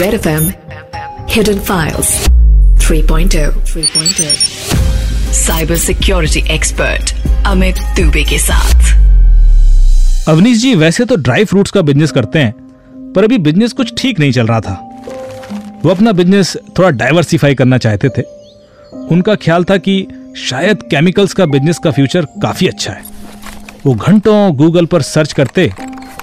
Red FM Hidden Files 3.0 3.0 cyber security expert Amit Dubey के साथ। अवनीश जी, वैसे तो ड्राई फ्रूट्स का बिज़नेस करते हैं, पर अभी बिज़नेस कुछ ठीक नहीं चल रहा था। वो अपना बिज़नेस थोड़ा डाइवर्सिफाई करना चाहते थे। उनका ख्याल था कि शायद केमिकल्स का बिज़नेस का फ्यूचर काफ़ी अच्छा है। वो घंटों गूगल पर सर्च करते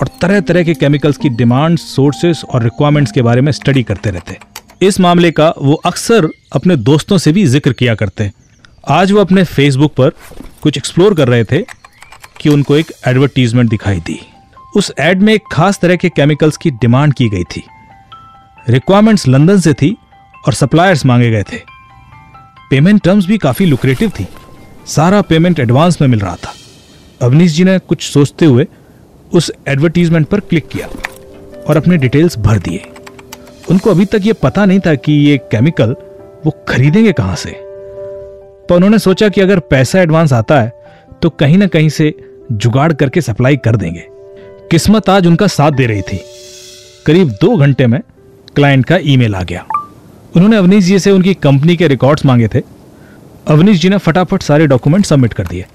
और तरह तरह के केमिकल्स की डिमांड सोर्सेस और रिक्वायरमेंट्स के बारे में स्टडी करते रहते इस मामले का वो अक्सर अपने दोस्तों से भी ज़िक्र किया करते आज वो अपने फेसबुक पर कुछ एक्सप्लोर कर रहे थे कि उनको एक एडवर्टीजमेंट दिखाई दी। उस एड में एक खास तरह के केमिकल्स की डिमांड की गई थी। रिक्वायरमेंट्स लंदन से थी और सप्लायर्स मांगे गए थे। पेमेंट टर्म्स भी काफ़ी लुक्रेटिव थी। सारा पेमेंट एडवांस में मिल रहा था। अवनीश जी ने कुछ सोचते हुए उस एडवर्टीजमेंट पर क्लिक किया और अपने डिटेल्स भर दिए। उनको अभी तक ये पता नहीं था कि ये केमिकल वो खरीदेंगे कहाँ से। पर उन्होंने सोचा कि अगर पैसा एडवांस आता है तो कहीं ना कहीं से जुगाड़ करके सप्लाई कर देंगे। किस्मत आज उनका साथ दे रही थी। करीब दो घंटे में क्लाइंट का ईमेल आ गया। उन्होंने अवनीश जी से उनकी कंपनी के रिकॉर्ड्स मांगे थे। अवनीश जी ने फटाफट सारे डॉक्यूमेंट सबमिट कर दिए।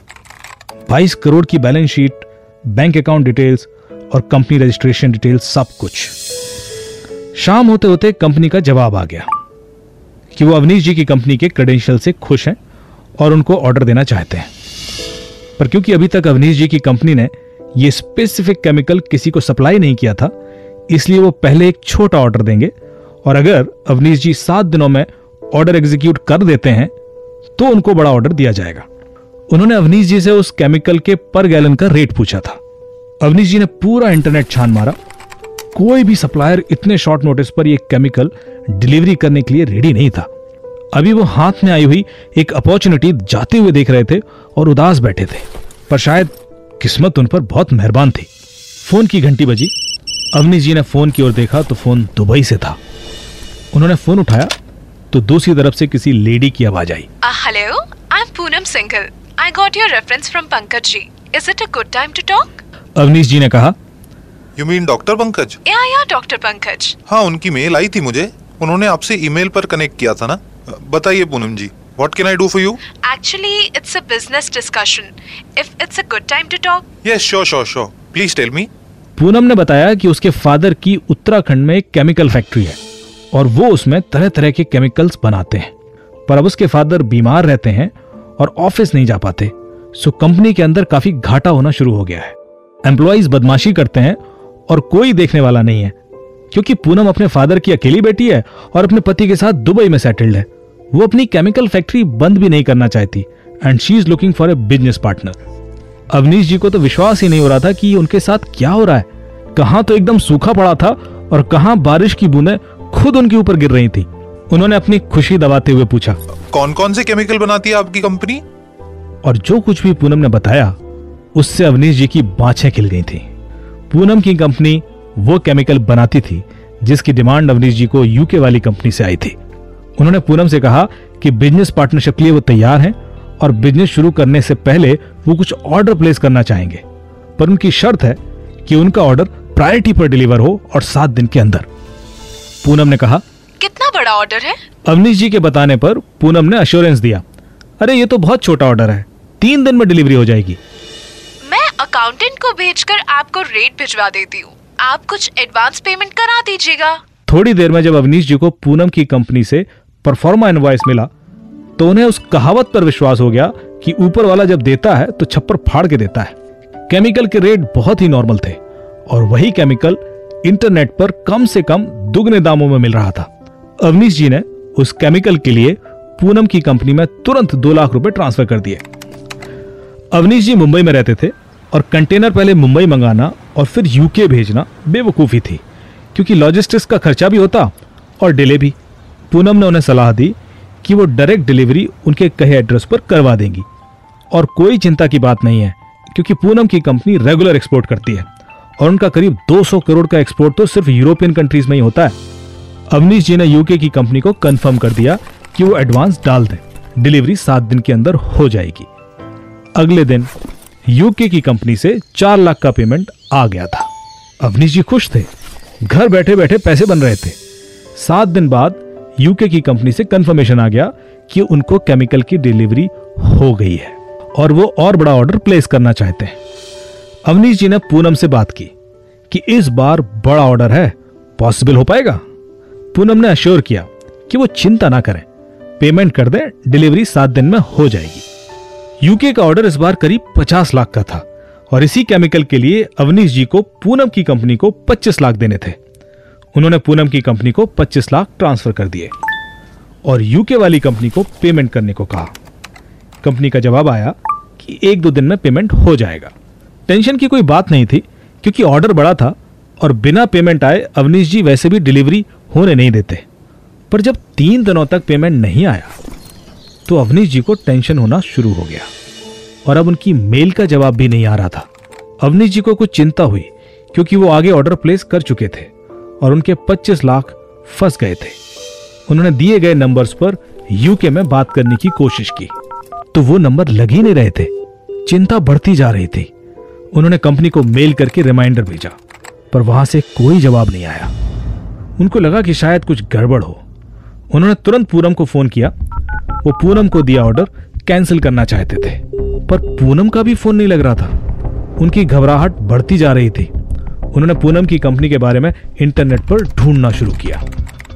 22 करोड़ की balance sheet bank account details और कंपनी रजिस्ट्रेशन डिटेल्स सब कुछ। शाम होते होते कंपनी का जवाब आ गया कि वो अवनीश जी की कंपनी के क्रेडेंशियल से खुश हैं और उनको ऑर्डर देना चाहते हैं। पर क्योंकि अभी तक अवनीश जी की कंपनी ने ये स्पेसिफिक केमिकल किसी को सप्लाई नहीं किया था, इसलिए वो पहले एक छोटा ऑर्डर देंगे और अगर अवनीश जी सात दिनों में ऑर्डर एग्जीक्यूट कर देते हैं तो उनको बड़ा ऑर्डर दिया जाएगा। उन्होंने अवनीश जी से उस केमिकल के पर गैलन का रेट पूछा था। अवनीश जी ने पूरा इंटरनेट छान मारा। कोई भी सप्लायर इतने शॉर्ट नोटिस पर यह केमिकल डिलीवरी करने के लिए रेडी नहीं था। अभी वो हाथ में आई हुई एक अपॉर्चुनिटी जाते हुए देख रहे थे और उदास बैठे थे। पर शायद किस्मत उन पर बहुत मेहरबान थी। फ़ोन की घंटी बजी। अवनीश जी ने फ़ोन की ओर देखा तो फ़ोन दुबई से था। उन्होंने फ़ोन उठाया तो दूसरी तरफ़ से किसी लेडी की आवाज़ आई। Uh, hello, I'm Poonam Singhal. I got your reference from Pankaj ji. Is it a good time to talk? Avnish ji ने कहा you mean doctor Pankaj Yeah, yeah, Dr. Pankaj. हाँ उनकी मेल आई थी मुझे उन्होंने आपसे ईमेल पर connect किया था ना बताइए Poonam ji what can I do for you Actually, it's a business discussion. If it's a good time to talk, yes sure sure sure please tell me Poonam ने बताया कि उसके फादर की उत्तराखंड में एक केमिकल फैक्ट्री है और वो उसमें तरह तरह के केमिकल्स बनाते हैं पर अब उसके फादर बीमार रहते हैं और ऑफ़िस नहीं जा पाते। सो कंपनी के अंदर काफ़ी घाटा होना शुरू हो गया है। एम्प्लॉयज़ बदमाशी करते हैं और कोई देखने वाला नहीं है। क्योंकि पूनम अपने फादर की अकेली बेटी है और अपने पति के साथ दुबई में सेटल्ड है। वो अपनी केमिकल फैक्ट्री बंद भी नहीं करना चाहती and she is looking for a business partner Avnish ji को तो विश्वास ही नहीं हो रहा था कि उनके साथ क्या हो रहा है। कहाँ तो एकदम सूखा पड़ा था और कहाँ बारिश की बूंदें खुद उनके ऊपर गिर रही थी। उन्होंने अपनी खुशी दबाते हुए पूछा कौन कौन से केमिकल बनाती है आपकी कंपनी? और जो कुछ भी पूनम ने बताया उससे अवनीश जी की बाछें खिल गई थी। पूनम की कंपनी वो केमिकल बनाती थी जिसकी डिमांड अवनीश जी को यूके वाली कंपनी से आई थी। उन्होंने पूनम से कहा कि बिज़नेस पार्टनरशिप के लिए वो तैयार हैं और बिज़नेस शुरू करने से पहले वो कुछ ऑर्डर प्लेस करना चाहेंगे। पर उनकी शर्त है कि उनका ऑर्डर प्रायोरिटी पर डिलीवर हो और सात दिन के अंदर। पूनम ने कहा बड़ा ऑर्डर है? अवनीश जी के बताने पर पूनम ने अश्योरेंस दिया। अरे ये तो बहुत छोटा ऑर्डर है। तीन दिन में डिलीवरी हो जाएगी। मैं अकाउंटेंट को भेजकर आपको रेट भिजवा देती हूँ। आप कुछ एडवांस पेमेंट करा दीजिएगा। थोड़ी देर में जब अवनीश जी को पूनम की कंपनी से परफॉर्मा इनवॉइस मिला तो उन्हें उस कहावत पर विश्वास हो गया कि ऊपर वाला जब देता है तो छप्पर फाड़ के देता है। केमिकल के रेट बहुत ही नॉर्मल थे और वही केमिकल इंटरनेट पर कम से कम दुगने दामों में मिल रहा था। अवनीश जी ने उस केमिकल के लिए पूनम की कंपनी में तुरंत दो लाख रुपए ट्रांसफ़र कर दिए। अवनीश जी मुंबई में रहते थे और कंटेनर पहले मुंबई मंगाना और फिर यूके भेजना बेवकूफ़ी थी, क्योंकि लॉजिस्टिक्स का खर्चा भी होता और डिले भी। पूनम ने उन्हें सलाह दी कि वो डायरेक्ट डिलीवरी उनके कहे एड्रेस पर करवा देंगी। और कोई चिंता की बात नहीं है, क्योंकि पूनम की कंपनी रेगुलर एक्सपोर्ट करती है और उनका करीब 200 करोड़ का एक्सपोर्ट तो सिर्फ़ यूरोपियन कंट्रीज़ में ही होता है। अवनीश जी ने यूके की कंपनी को कंफर्म कर दिया कि वो एडवांस डाल दें। डिलीवरी सात दिन के अंदर हो जाएगी। अगले दिन यूके की कंपनी से चार लाख का पेमेंट आ गया था। अवनीश जी खुश थे। घर बैठे बैठे पैसे बन रहे थे। सात दिन बाद यूके की कंपनी से कंफर्मेशन आ गया कि उनको केमिकल की डिलीवरी हो गई है और वो और बड़ा ऑर्डर प्लेस करना चाहते हैं। अवनीश जी ने पूनम से बात की कि इस बार बड़ा ऑर्डर है। पॉसिबल हो पाएगा? पूनम ने अश्योर किया कि वो चिंता ना करें। पेमेंट कर दे डिलीवरी सात दिन में हो जाएगी। यूके का ऑर्डर इस बार करीब पचास लाख का था और इसी केमिकल के लिए अवनीश जी को पूनम की कंपनी को 25 लाख देने थे। उन्होंने पूनम की कंपनी को 25 लाख ट्रांसफ़र कर दिए और यूके वाली कंपनी को पेमेंट करने को कहा। कंपनी का जवाब आया कि एक दो दिन में पेमेंट हो जाएगा। टेंशन की कोई बात नहीं थी, क्योंकि ऑर्डर बड़ा था और बिना पेमेंट आए अवनीश जी वैसे भी डिलीवरी होने नहीं देते। पर जब तीन दिनों तक पेमेंट नहीं आया तो अवनीश जी को टेंशन होना शुरू हो गया और अब उनकी मेल का जवाब भी नहीं आ रहा था। अवनीश जी को कुछ चिंता हुई, क्योंकि वो आगे ऑर्डर प्लेस कर चुके थे और उनके 25 लाख फंस गए थे। उन्होंने दिए गए नंबर्स पर यूके में बात करने की कोशिश की तो वो नंबर लग ही नहीं रहे थे। चिंता बढ़ती जा रही थी। उन्होंने कंपनी को मेल करके रिमाइंडर भेजा, पर वहाँ से कोई जवाब नहीं आया। उनको लगा कि शायद कुछ गड़बड़ हो। उन्होंने तुरंत पूनम को फ़ोन किया। वो पूनम को दिया ऑर्डर, कैंसिल करना चाहते थे। पर पूनम का भी फ़ोन नहीं लग रहा था। उनकी घबराहट बढ़ती जा रही थी। उन्होंने पूनम की कंपनी के बारे में इंटरनेट पर ढूंढना शुरू किया।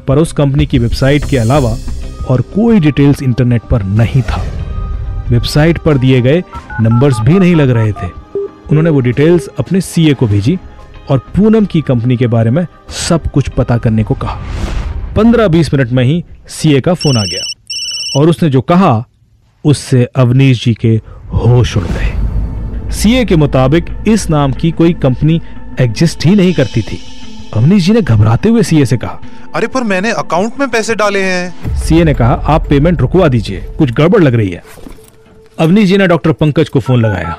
पर उस कंपनी की वेबसाइट के अलावा और कोई डिटेल्स इंटरनेट पर नहीं था। वेबसाइट पर दिए गए नंबर्स भी नहीं लग रहे थे। उन्होंने वो डिटेल्स अपने सीए को भेजी। और पूनम की कंपनी के बारे में सब कुछ पता करने को कहा। पंद्रह बीस मिनट में ही सीए का फ़ोन आ गया और उसने जो कहा उससे अवनीश जी के होश उड़ गए। सीए के मुताबिक इस नाम की कोई कंपनी एग्जिस्ट ही नहीं करती थी। अवनीश जी ने घबराते हुए सीए से कहा अरे पर मैंने अकाउंट में पैसे डाले हैं। सीए ने कहा आप पेमेंट रुकवा दीजिए कुछ गड़बड़ लग रही है। अवनीश जी ने डॉक्टर पंकज को फ़ोन लगाया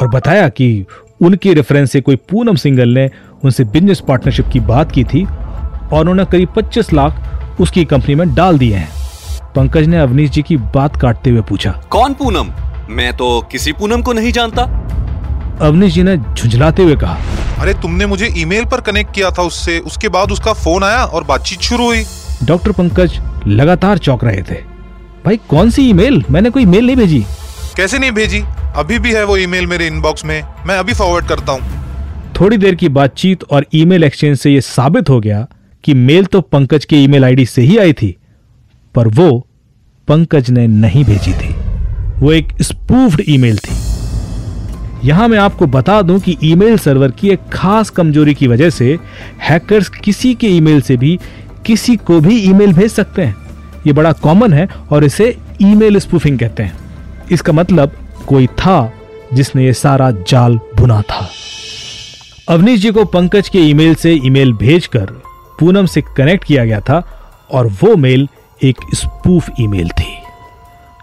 और बताया कि उनके रेफरेंस से कोई पूनम सिंगल ने उनसे बिज़नेस पार्टनरशिप की बात की थी और उन्होंने करीब 25 लाख उसकी कंपनी में डाल दिए हैं। पंकज ने अवनीश जी की बात काटते हुए पूछा कौन पूनम? मैं तो किसी पूनम को नहीं जानता। अवनीश जी ने झुंझलाते हुए कहा अरे तुमने मुझे ईमेल पर कनेक्ट किया था उससे। उसके बाद उसका फ़ोन आया और बातचीत शुरू हुई। डॉक्टर पंकज लगातार चौंक रहे थे भाई कौन सी ईमेल? मैंने कोई मेल नहीं भेजी। कैसे नहीं भेजी? अभी भी है वो ईमेल मेरे इनबॉक्स में। मैं अभी फॉरवर्ड करता हूँ। थोड़ी देर की बातचीत और ईमेल एक्सचेंज से यह साबित हो गया कि मेल तो पंकज के ईमेल आईडी से ही आई थी, पर वो पंकज ने नहीं भेजी थी। वो एक स्पूफ्ड ईमेल थी। यहाँ मैं आपको बता दूँ कि ईमेल सर्वर की एक खास कमज़ोरी की वजह से हैकर्स किसी के ईमेल से भी किसी को भी ईमेल भेज सकते हैं। ये बड़ा कॉमन है और इसे ईमेल स्पूफिंग कहते हैं। इसका मतलब कोई था जिसने ये सारा जाल बुना था। अवनीश जी को पंकज के ईमेल से ईमेल भेजकर पूनम से कनेक्ट किया गया था और वो मेल एक स्पूफ ईमेल थी।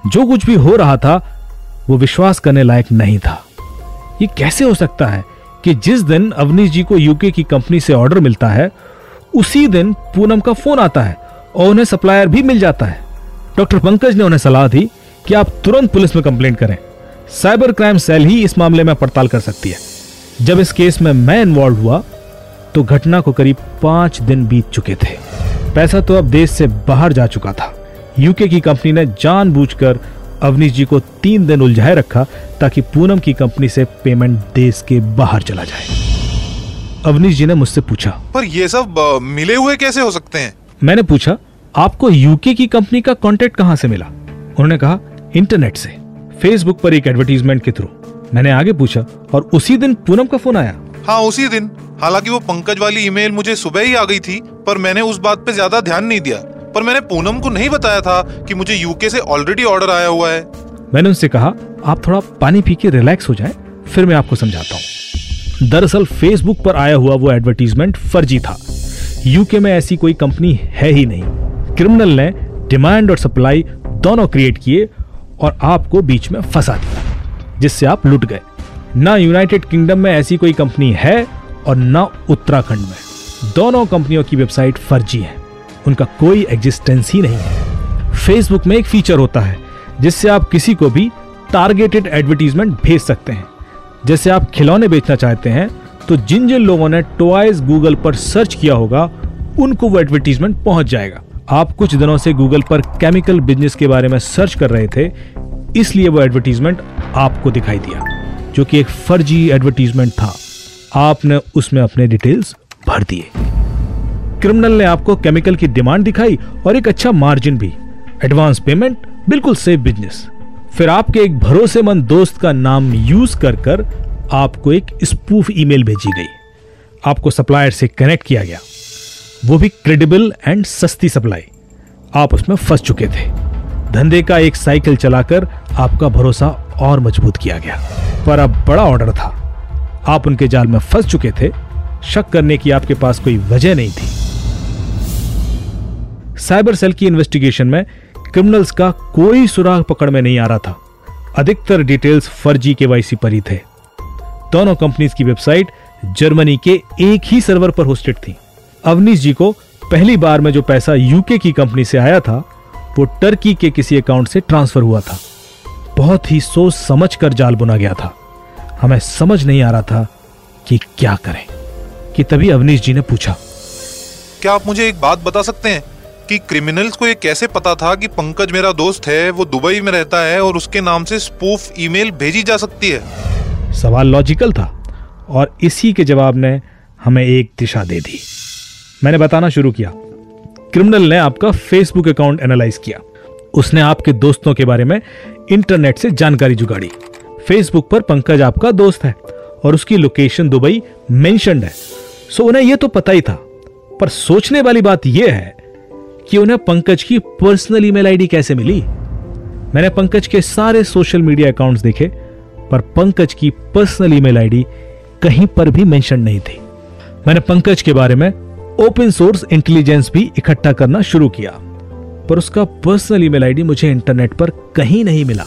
जो कुछ भी हो रहा था, वो विश्वास करने लायक नहीं था। ये कैसे हो सकता है कि जिस दिन अवनीश जी को यूके की कंपनी से ऑर्डर मिलता है, उसी दिन पूनम का फ़ोन आता है और उन्हें सप्लायर भी मिल जाता है। डॉक्टर पंकज ने उन्हें सलाह दी कि आप तुरंत पुलिस में कंप्लेंट करें। साइबर क्राइम सेल ही इस मामले में पड़ताल कर सकती है। जब इस केस में मैं इन्वॉल्व हुआ तो घटना को करीब पाँच दिन बीत चुके थे। पैसा तो अब देश से बाहर जा चुका था। यूके की कंपनी ने जानबूझकर अवनीश जी को तीन दिन उलझाए रखा ताकि पूनम की कंपनी से पेमेंट देश के बाहर चला जाए। अवनीश जी ने मुझसे पूछा पर ये सब मिले हुए कैसे हो सकते हैं? मैंने पूछा आपको यूके की कंपनी का कॉन्टेक्ट कहाँ से मिला? उन्होंने कहा इंटरनेट से। फेसबुक पर एक एडवर्टीजमेंट के थ्रू मैंने आगे पूछा और उसी दिन पूनम का फ़ोन आया। हाँ उसी दिन। हालाँकि वो पंकज वाली ईमेल मुझे सुबह ही आ गई थी पर मैंने उस बात पे ज़्यादा ध्यान नहीं दिया। पर मैंने पूनम को नहीं बताया था कि मुझे यूके से ऑलरेडी ऑर्डर आया हुआ है। मैंने उनसे कहा आप थोड़ा पानी पी के रिलैक्स हो जाए फिर मैं आपको समझाता हूँ। दरअसल फेसबुक पर आया हुआ वो एडवर्टीजमेंट फर्जी था। यूके में ऐसी कोई कंपनी है ही नहीं। क्रिमिनल ने डिमांड और सप्लाई दोनों क्रिएट किए और आपको बीच में फंसा दिया, जिससे आप लुट गए। ना यूनाइटेड किंगडम में ऐसी कोई कंपनी है और ना उत्तराखंड में। दोनों कंपनियों की वेबसाइट फर्जी है। उनका कोई एग्जिस्टेंस ही नहीं है। फेसबुक में एक फीचर होता है, जिससे आप किसी को भी टारगेटेड एडवर्टीजमेंट भेज सकते हैं। जैसे आप खिलौने बेचना चाहते हैं तो जिन जिन लोगों ने टॉयज गूगल पर सर्च किया होगा, उनको वो एडवर्टीजमेंट पहुँच जाएगा। आप कुछ दिनों से गूगल पर केमिकल बिज़नेस के बारे में सर्च कर रहे थे, इसलिए वो एडवर्टीजमेंट आपको दिखाई दिया, जो कि एक फर्जी एडवर्टीजमेंट था। आपने उसमें अपने डिटेल्स भर दिए। क्रिमिनल ने आपको केमिकल की डिमांड दिखाई और एक अच्छा मार्जिन भी। एडवांस पेमेंट बिल्कुल सेफ़ बिज़नेस फिर आपके एक भरोसेमंद दोस्त का नाम यूज़ कर कर आपको एक स्पूफ ईमेल भेजी गई। आपको सप्लायर से कनेक्ट किया गया। वो भी क्रेडिबल एंड सस्ती सप्लाई आप उसमें फंस चुके थे। धंधे का एक साइकिल चलाकर आपका भरोसा और मज़बूत किया गया। पर अब बड़ा ऑर्डर था। आप उनके जाल में फंस चुके थे। शक करने की आपके पास कोई वजह नहीं थी। साइबर सेल की इन्वेस्टिगेशन में क्रिमिनल्स का कोई सुराग पकड़ में नहीं आ रहा था। अधिकतर डिटेल्स फर्जी के पर ही थे। दोनों कंपनीज़ की वेबसाइट जर्मनी के एक ही सर्वर पर होस्टेड थी। अवनीश जी को पहली बार में जो पैसा यूके की कंपनी से आया था वो टर्की के किसी अकाउंट से ट्रांसफ़र हुआ था। बहुत ही सोच समझ कर जाल बुना गया था। हमें समझ नहीं आ रहा था कि क्या करें कि तभी अवनीश जी ने पूछा। क्या आप मुझे एक बात बता सकते हैं कि क्रिमिनल्स को ये कैसे पता था कि पंकज मेरा दोस्त है वो दुबई में रहता है और उसके नाम से स्पूफ ईमेल भेजी जा सकती है? सवाल लॉजिकल था और इसी के जवाब ने हमें एक दिशा दे दी। मैंने बताना शुरू किया। क्रिमिनल ने आपका फेसबुक अकाउंट एनालाइज किया। उसने आपके दोस्तों के बारे में इंटरनेट से जानकारी जुगाड़ी। फेसबुक पर पंकज आपका दोस्त है और उसकी लोकेशन दुबई मेंशनड है। सो उन्हें यह तो पता ही था। पर सोचने वाली बात यह है कि उन्हें पंकज की पर्सनल ईमेल आईडी कैसे मिली? मैंने पंकज के सारे सोशल मीडिया अकाउंट्स देखे, पर पंकज की पर्सनल ईमेल आईडी कहीं पर भी मेंशन नहीं थी। मैंने पंकज के बारे में ओपन सोर्स इंटेलिजेंस भी इकट्ठा करना शुरू किया। पर उसका पर्सनल ईमेल आईडी मुझे इंटरनेट पर कहीं नहीं मिला।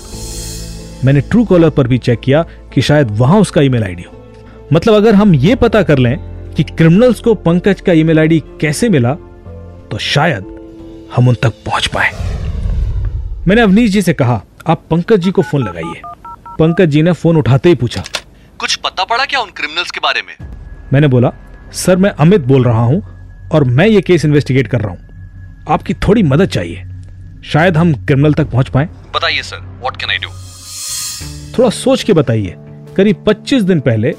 मैंने ट्रू कॉलर पर भी चेक किया कि शायद वहाँ उसका ईमेल आईडी हो। मतलब अगर हम ये पता कर लें कि क्रिमिनल्स को पंकज का ईमेल आईडी कैसे मिला तो शायद हम उन तक पहुँच पाए। मैंने अवनीश जी से कहा आप पंकज जी को फ़ोन लगाइए। पंकज जी ने फ़ोन उठाते ही पूछा कुछ पता पड़ा क्या उन क्रिमिनल्स के बारे में? मैंने बोला सर मैं अमित बोल रहा हूँ। और मैं ये केस इन्वेस्टिगेट कर रहा हूँ। आपकी थोड़ी मदद चाहिए। शायद हम क्रिमिनल तक पहुँच पाए। बताइए sir what can I do थोड़ा सोच के बताइए। करीब 25 दिन पहले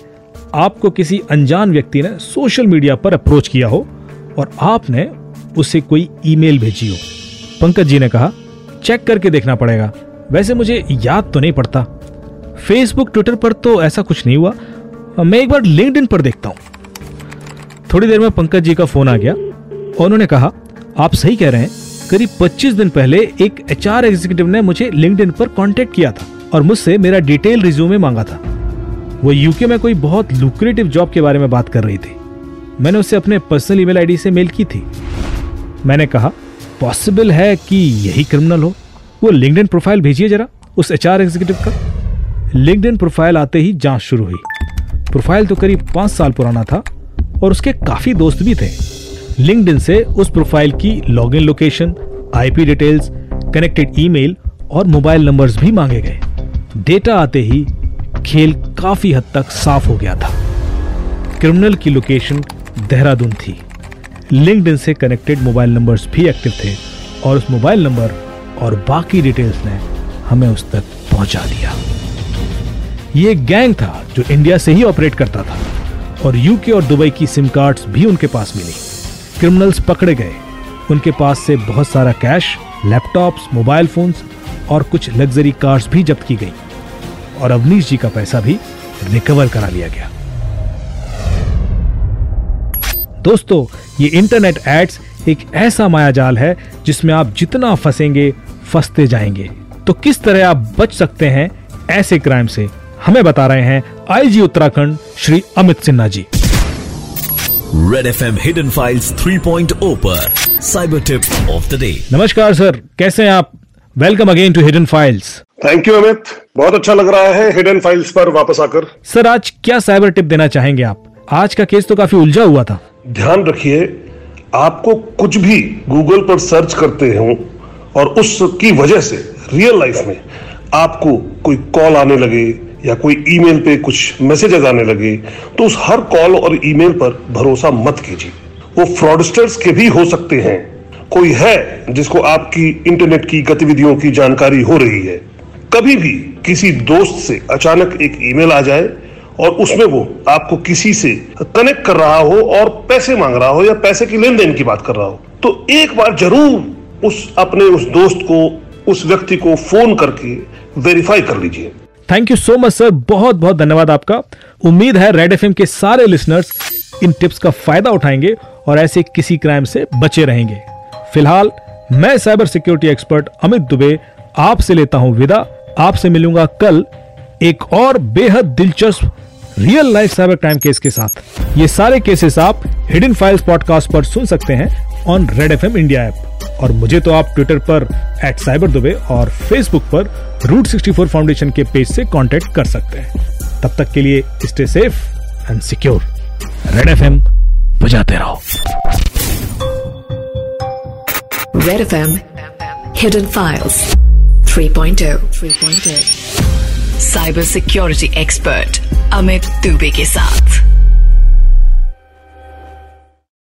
आपको किसी अनजान व्यक्ति ने सोशल मीडिया पर अप्रोच किया हो और आपने उसे कोई ईमेल भेजी हो। पंकज जी ने कहा चेक करके देखना पड़ेगा। वैसे मुझे याद तो नहीं पड़ता। फेसबुक ट्विटर पर तो ऐसा कुछ नहीं हुआ। मैं एक बार लिंक्डइन पर देखता हूँ। थोड़ी देर में पंकज जी का फ़ोन आ गया और उन्होंने कहा, आप सही कह रहे हैं। करीब 25 दिन पहले एक एच आर एग्जीक्यूटिव ने मुझे लिंक्डइन पर कांटेक्ट किया था और मुझसे मेरा डिटेल रिज्यूमे मांगा था। वो यूके में कोई बहुत लुक्रेटिव जॉब के बारे में बात कर रही थी। मैंने उसे अपने पर्सनल ईमेल आईडी से मेल की थी। मैंने कहा पॉसिबल है कि यही क्रिमिनल हो? वो लिंक्डइन प्रोफ़ाइल भेजिए जरा उस एचआर एग्जीक्यूटिव का। लिंक्डइन प्रोफ़ाइल आते ही जाँच शुरू हुई। प्रोफ़ाइल तो करीब पाँच साल पुराना था। और उसके काफ़ी दोस्त भी थे। लिंक्डइन से उस प्रोफ़ाइल की login location IP details connected email और मोबाइल नंबर्स भी मांगे गए। डेटा आते ही खेल काफ़ी हद तक साफ़ हो गया था। क्रिमिनल की लोकेशन देहरादून थी। लिंक्डइन से कनेक्टेड मोबाइल नंबर्स भी एक्टिव थे और उस मोबाइल नंबर और बाकी डिटेल्स ने हमें उस तक पहुँचा दिया। ये गैंग था जो इंडिया से ही ऑपरेट करता था। और यूके और दुबई की सिम कार्ड्स भी उनके पास मिली। क्रिमिनल्स पकड़े गए। उनके पास से बहुत सारा कैश, लैपटॉप्स, मोबाइल फोन्स और कुछ लग्जरी कार्स भी जब्त की गई। और अवनीश जी का पैसा भी रिकवर करा लिया गया। दोस्तों, ये इंटरनेट एड्स एक ऐसा मायाजाल है जिसमें आप जितना फंसेंगे, फंसते जाएँगे। तो किस तरह आप बच सकते हैं ऐसे क्राइम से? हमें बता रहे हैं IG Uttarakhand Shri Amit Sinha ji. Red F M Hidden Files 3.0 पर cyber tip of the day नमस्कार सर। कैसे हैं आप? Welcome again to Hidden Files thank you Amit बहुत अच्छा लग रहा है हिडन फाइल्स पर वापस आकर। सर आज क्या साइबर टिप देना चाहेंगे आप? आज का केस तो काफ़ी उलझा हुआ था। ध्यान रखिए आपको कुछ भी गूगल पर सर्च करते हो और उसकी वजह से रियल लाइफ में आपको कोई कॉल आने लगे या कोई ईमेल पे कुछ मैसेजेस आने लगे तो उस हर कॉल और ईमेल पर भरोसा मत कीजिए। वो फ्रॉडस्टर्स के भी हो सकते हैं। कोई है जिसको आपकी इंटरनेट की गतिविधियों की जानकारी हो रही है। कभी भी किसी दोस्त से अचानक एक ईमेल आ जाए और उसमें वो आपको किसी से कनेक्ट कर रहा हो और पैसे मांग रहा हो या पैसे की लेन देन की बात कर रहा हो तो एक बार ज़रूर उस अपने उस दोस्त को, उस व्यक्ति को फ़ोन करके वेरीफाई कर लीजिए। Thank you so much sir बहुत बहुत धन्यवाद आपका। उम्मीद है रेड एफ़ के सारे लिसनर्स इन टिप्स का फ़ायदा उठाएँगे और ऐसे किसी क्राइम से बचे रहेंगे। फ़िलहाल, मैं cyber security expert Amit Dubey आपसे लेता हूँ विदा। आपसे मिलूँगा कल एक और बेहद दिलचस्प real life cyber crime case के साथ। ये सारे केसेस आप हिडन फाइल्स पॉडकास्ट पर सुन सकते हैं। On Red F India app और मुझे तो आप ट्विटर पर एट साइबर दुबे और फेसबुक पर रूट 64 फाउंडेशन के पेज से कांटेक्ट कर सकते हैं। तब तक के लिए stay safe and secure Red F M बजाते रहो। Red FM Hidden Files 3.0 3.0 cyber security expert Amit Dubey के साथ।